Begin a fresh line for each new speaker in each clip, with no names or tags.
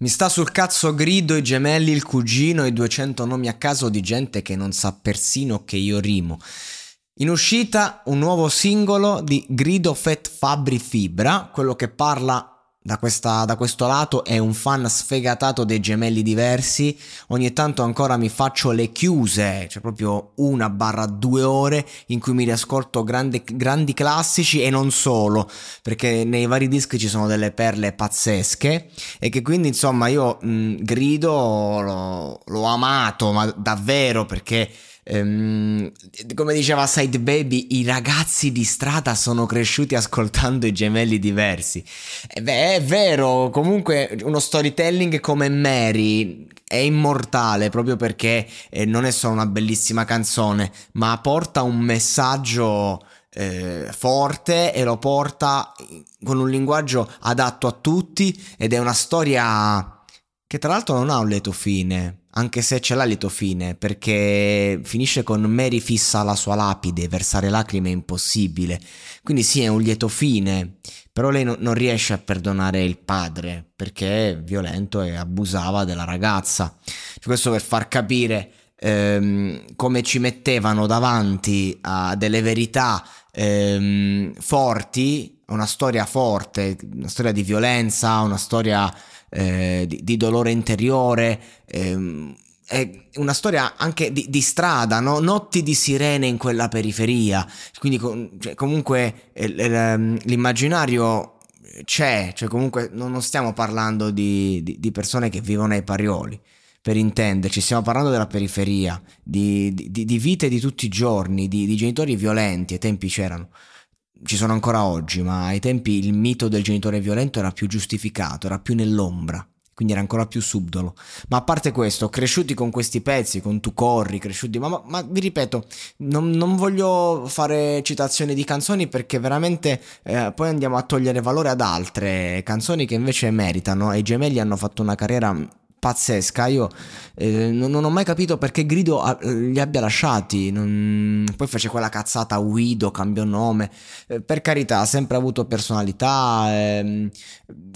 Mi sta sul cazzo grido i gemelli, il cugino e 200 nomi a caso di gente che non sa persino che io rimo. In uscita un nuovo singolo di Grido Fat Fabri Fibra, quello che parla da, questa, da, questo lato è un fan sfegatato dei gemelli diversi. Ogni tanto ancora mi faccio le chiuse, cioè proprio una barra due ore in cui mi riascolto grandi, grandi classici e non solo, perché nei vari dischi ci sono delle perle pazzesche e che quindi insomma io mh, grido l'ho, l'ho amato, ma davvero perché ehm, come diceva Side Baby, i ragazzi di strada sono cresciuti ascoltando i gemelli diversi. E beh, è vero, comunque uno storytelling come Mary è immortale proprio perché eh, non è solo una bellissima canzone, ma porta un messaggio eh, forte e lo porta con un linguaggio adatto a tutti ed è una storia che tra l'altro non ha un lieto fine, anche se ce l'ha lieto fine, perché finisce con Mary fissa la sua lapide, versare lacrime è impossibile. Quindi sì, è un lieto fine, però lei no, non riesce a perdonare il padre, perché è violento e abusava della ragazza. Questo per far capire ehm, come ci mettevano davanti a delle verità ehm, forti, una storia forte, una storia di violenza, una storia eh, di, di, dolore interiore. Ehm, è una storia anche di, di strada, no? notti di sirene in quella periferia. Quindi, cioè, comunque, ehm, l'immaginario c'è, cioè, comunque, non stiamo parlando di, di, di persone che vivono ai parioli per intenderci, stiamo parlando della periferia, di, di, vite di tutti i giorni, di genitori violenti, ai tempi c'erano ci sono ancora oggi, ma ai tempi il mito del genitore violento era più giustificato, era più nell'ombra, quindi era ancora più subdolo. Ma a parte questo, cresciuti con questi pezzi, con Tu corri, cresciuti, ma, ma, ma vi ripeto, non, non, voglio fare citazioni di canzoni perché veramente eh, poi andiamo a togliere valore ad altre canzoni che invece meritano e i gemelli hanno fatto una carriera pazzesca. Io eh, non, non, ho mai capito perché Grido a, li abbia lasciati. Non... Poi fece quella cazzata Guido, cambiò nome. Eh, per carità, ha sempre avuto personalità, eh,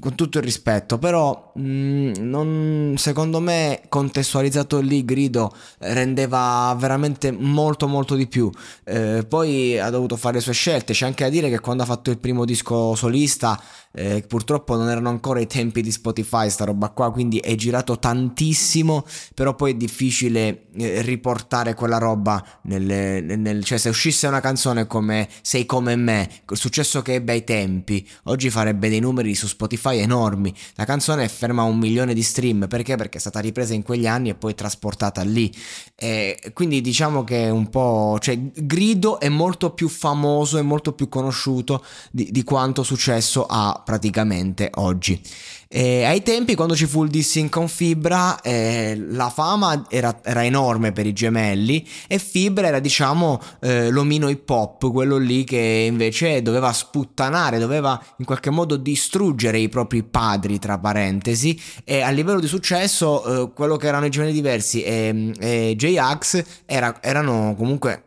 con tutto il rispetto, però mh, mm, non, secondo me contestualizzato lì Grido rendeva veramente molto molto di più. Eh, poi ha dovuto fare le sue scelte. C'è anche da dire che quando ha fatto il primo disco solista, eh, purtroppo non erano ancora i tempi di Spotify, sta roba qua, quindi è girato tantissimo, però poi è difficile eh, riportare quella roba nel, nel, cioè se uscisse una canzone come Sei come me, il successo che ebbe ai tempi, oggi farebbe dei numeri su Spotify enormi. La canzone è ferma a un milione di stream, perché? Perché è stata ripresa in quegli anni e poi trasportata lì. E quindi diciamo che è un po', cioè Grido è molto più famoso e molto più conosciuto di, di quanto successo ha praticamente oggi. E ai tempi, quando ci fu il dissing con Fibra, eh, la fama era, era, enorme per i gemelli e Fibra era, diciamo, eh, l'omino hip hop, quello lì che invece doveva sputtanare, doveva in qualche modo distruggere i propri padri, tra parentesi. E a livello di successo, eh, quello che erano i gemelli diversi e, e J-Ax era, erano comunque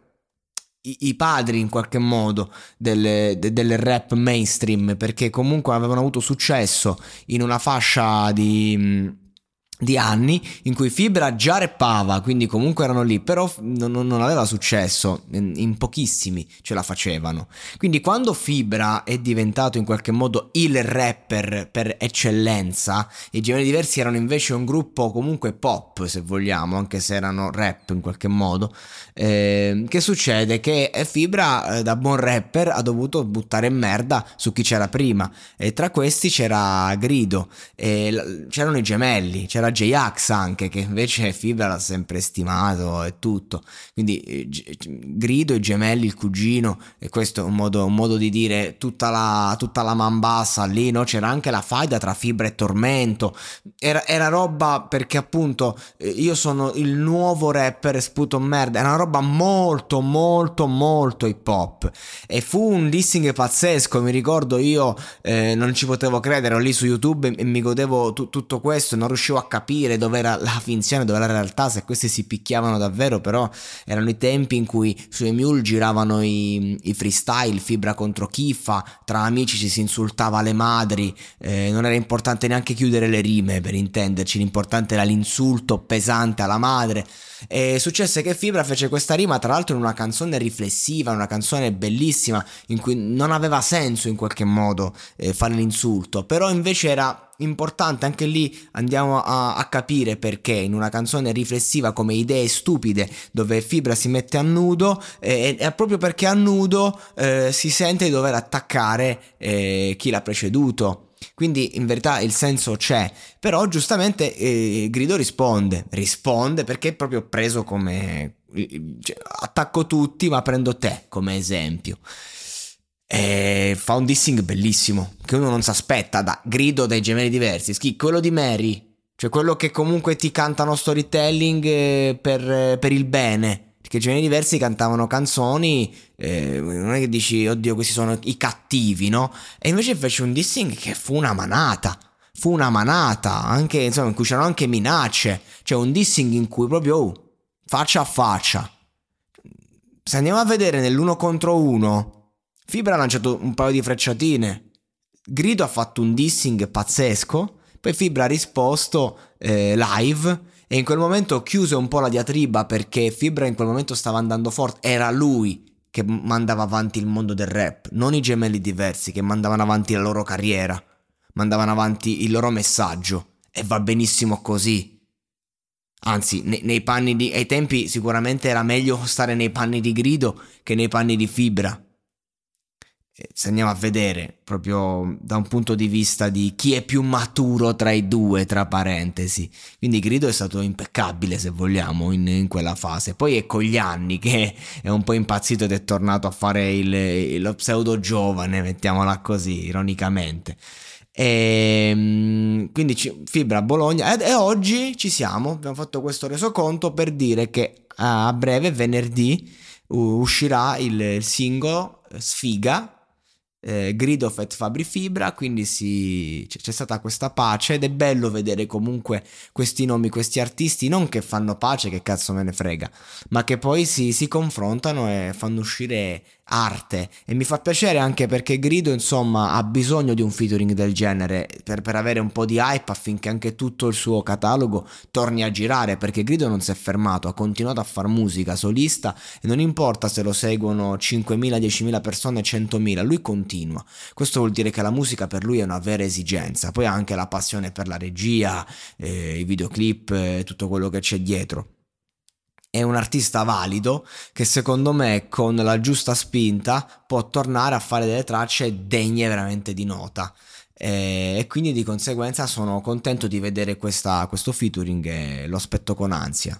i, padri in qualche modo del, de, del, rap mainstream perché comunque avevano avuto successo in una fascia di di anni in cui Fibra già rappava, quindi comunque erano lì, però non, non, aveva successo, in, in, pochissimi ce la facevano. Quindi quando Fibra è diventato in qualche modo il rapper per eccellenza, i Gemelli Diversi erano invece un gruppo comunque pop, se vogliamo, anche se erano rap in qualche modo, eh, che succede? Che Fibra eh, da buon rapper ha dovuto buttare merda su chi c'era prima, e tra questi c'era Grido, e c'erano i gemelli, c'era J-Ax anche, che invece Fibra l'ha sempre stimato e tutto. Quindi eh, Grido, i gemelli, il cugino, e questo è un modo, un modo di dire tutta la, tutta la man bassa lì, no? C'era anche la faida tra Fibra e Tormento. Era, era roba perché appunto eh, io sono il nuovo rapper sputo merda. Era una roba molto, molto, molto hip hop. E fu un dissing pazzesco. Mi ricordo io eh, non ci potevo credere, ero lì su YouTube e mi godevo t- tutto questo. Non riuscivo a capire dove era la finzione, dove era la realtà, se questi si picchiavano davvero. Però erano i tempi in cui su Emule giravano i, i freestyle, fibra contro Kiffa. Tra amici ci si insultava le madri. Eh, non era importante neanche chiudere le rime per intenderci. L'importante era l'insulto pesante alla madre. E successe che Fibra fece questa rima, tra l'altro, in una canzone riflessiva, una canzone bellissima, in cui non aveva senso in qualche modo eh, fare l'insulto, però invece era importante, anche lì andiamo a, a, capire perché in una canzone riflessiva come Idee stupide, dove Fibra si mette a nudo, eh, è proprio perché a nudo eh, si sente di dover attaccare eh, chi l'ha preceduto. Quindi in verità il senso c'è, però giustamente eh, Grido risponde, risponde perché è proprio preso come... Cioè, attacco tutti ma prendo te come esempio. E fa un dissing bellissimo che uno non si aspetta da Grido dai gemelli diversi. Ski, quello di Mary, cioè quello che comunque ti cantano storytelling eh, per, per il bene perché gemelli diversi cantavano canzoni, eh, non è che dici, oddio, questi sono i cattivi, no? E invece fece un dissing che fu una manata. Fu una manata, anche, insomma, in cui c'erano anche minacce. Cioè un dissing in cui proprio, oh, faccia a faccia. Se andiamo a vedere nell'uno contro uno, Fibra ha lanciato un paio di frecciatine. Grido ha fatto un dissing pazzesco. Poi Fibra ha risposto eh, live e in quel momento chiuse un po' la diatriba perché Fibra in quel momento stava andando forte, era lui che mandava avanti il mondo del rap, non i gemelli diversi che mandavano avanti la loro carriera, mandavano avanti il loro messaggio e va benissimo così. Anzi, nei, nei panni di... ai tempi sicuramente era meglio stare nei panni di Grido che nei panni di Fibra se andiamo a vedere proprio da un punto di vista di chi è più maturo tra i due, tra parentesi. Quindi Grido è stato impeccabile, se vogliamo, in, in quella fase. Poi è con gli anni che è un po' impazzito ed è tornato a fare il, lo pseudo giovane, mettiamola così, ironicamente. E, ehm, quindi Fibra Bologna e, e oggi ci siamo, abbiamo fatto questo resoconto per dire che a breve, venerdì, uscirà il singolo Sfiga eh, Grid of at Fabri Fibra, quindi si, c'è stata questa pace ed è bello vedere comunque questi nomi, questi artisti, non che fanno pace, che cazzo me ne frega, ma che poi si, si confrontano e fanno uscire arte. E mi fa piacere anche perché Grido insomma ha bisogno di un featuring del genere per, per, avere un po' di hype affinché anche tutto il suo catalogo torni a girare perché Grido non si è fermato ha continuato a fare musica solista e non importa se lo seguono 5.000 10.000 persone 100.000 lui continua. Questo vuol dire che la musica per lui è una vera esigenza poi ha anche la passione per la regia eh, i videoclip eh, tutto quello che c'è dietro è un artista valido che secondo me con la giusta spinta può tornare a fare delle tracce degne veramente di nota e, quindi di conseguenza sono contento di vedere questa, questo featuring e lo aspetto con ansia.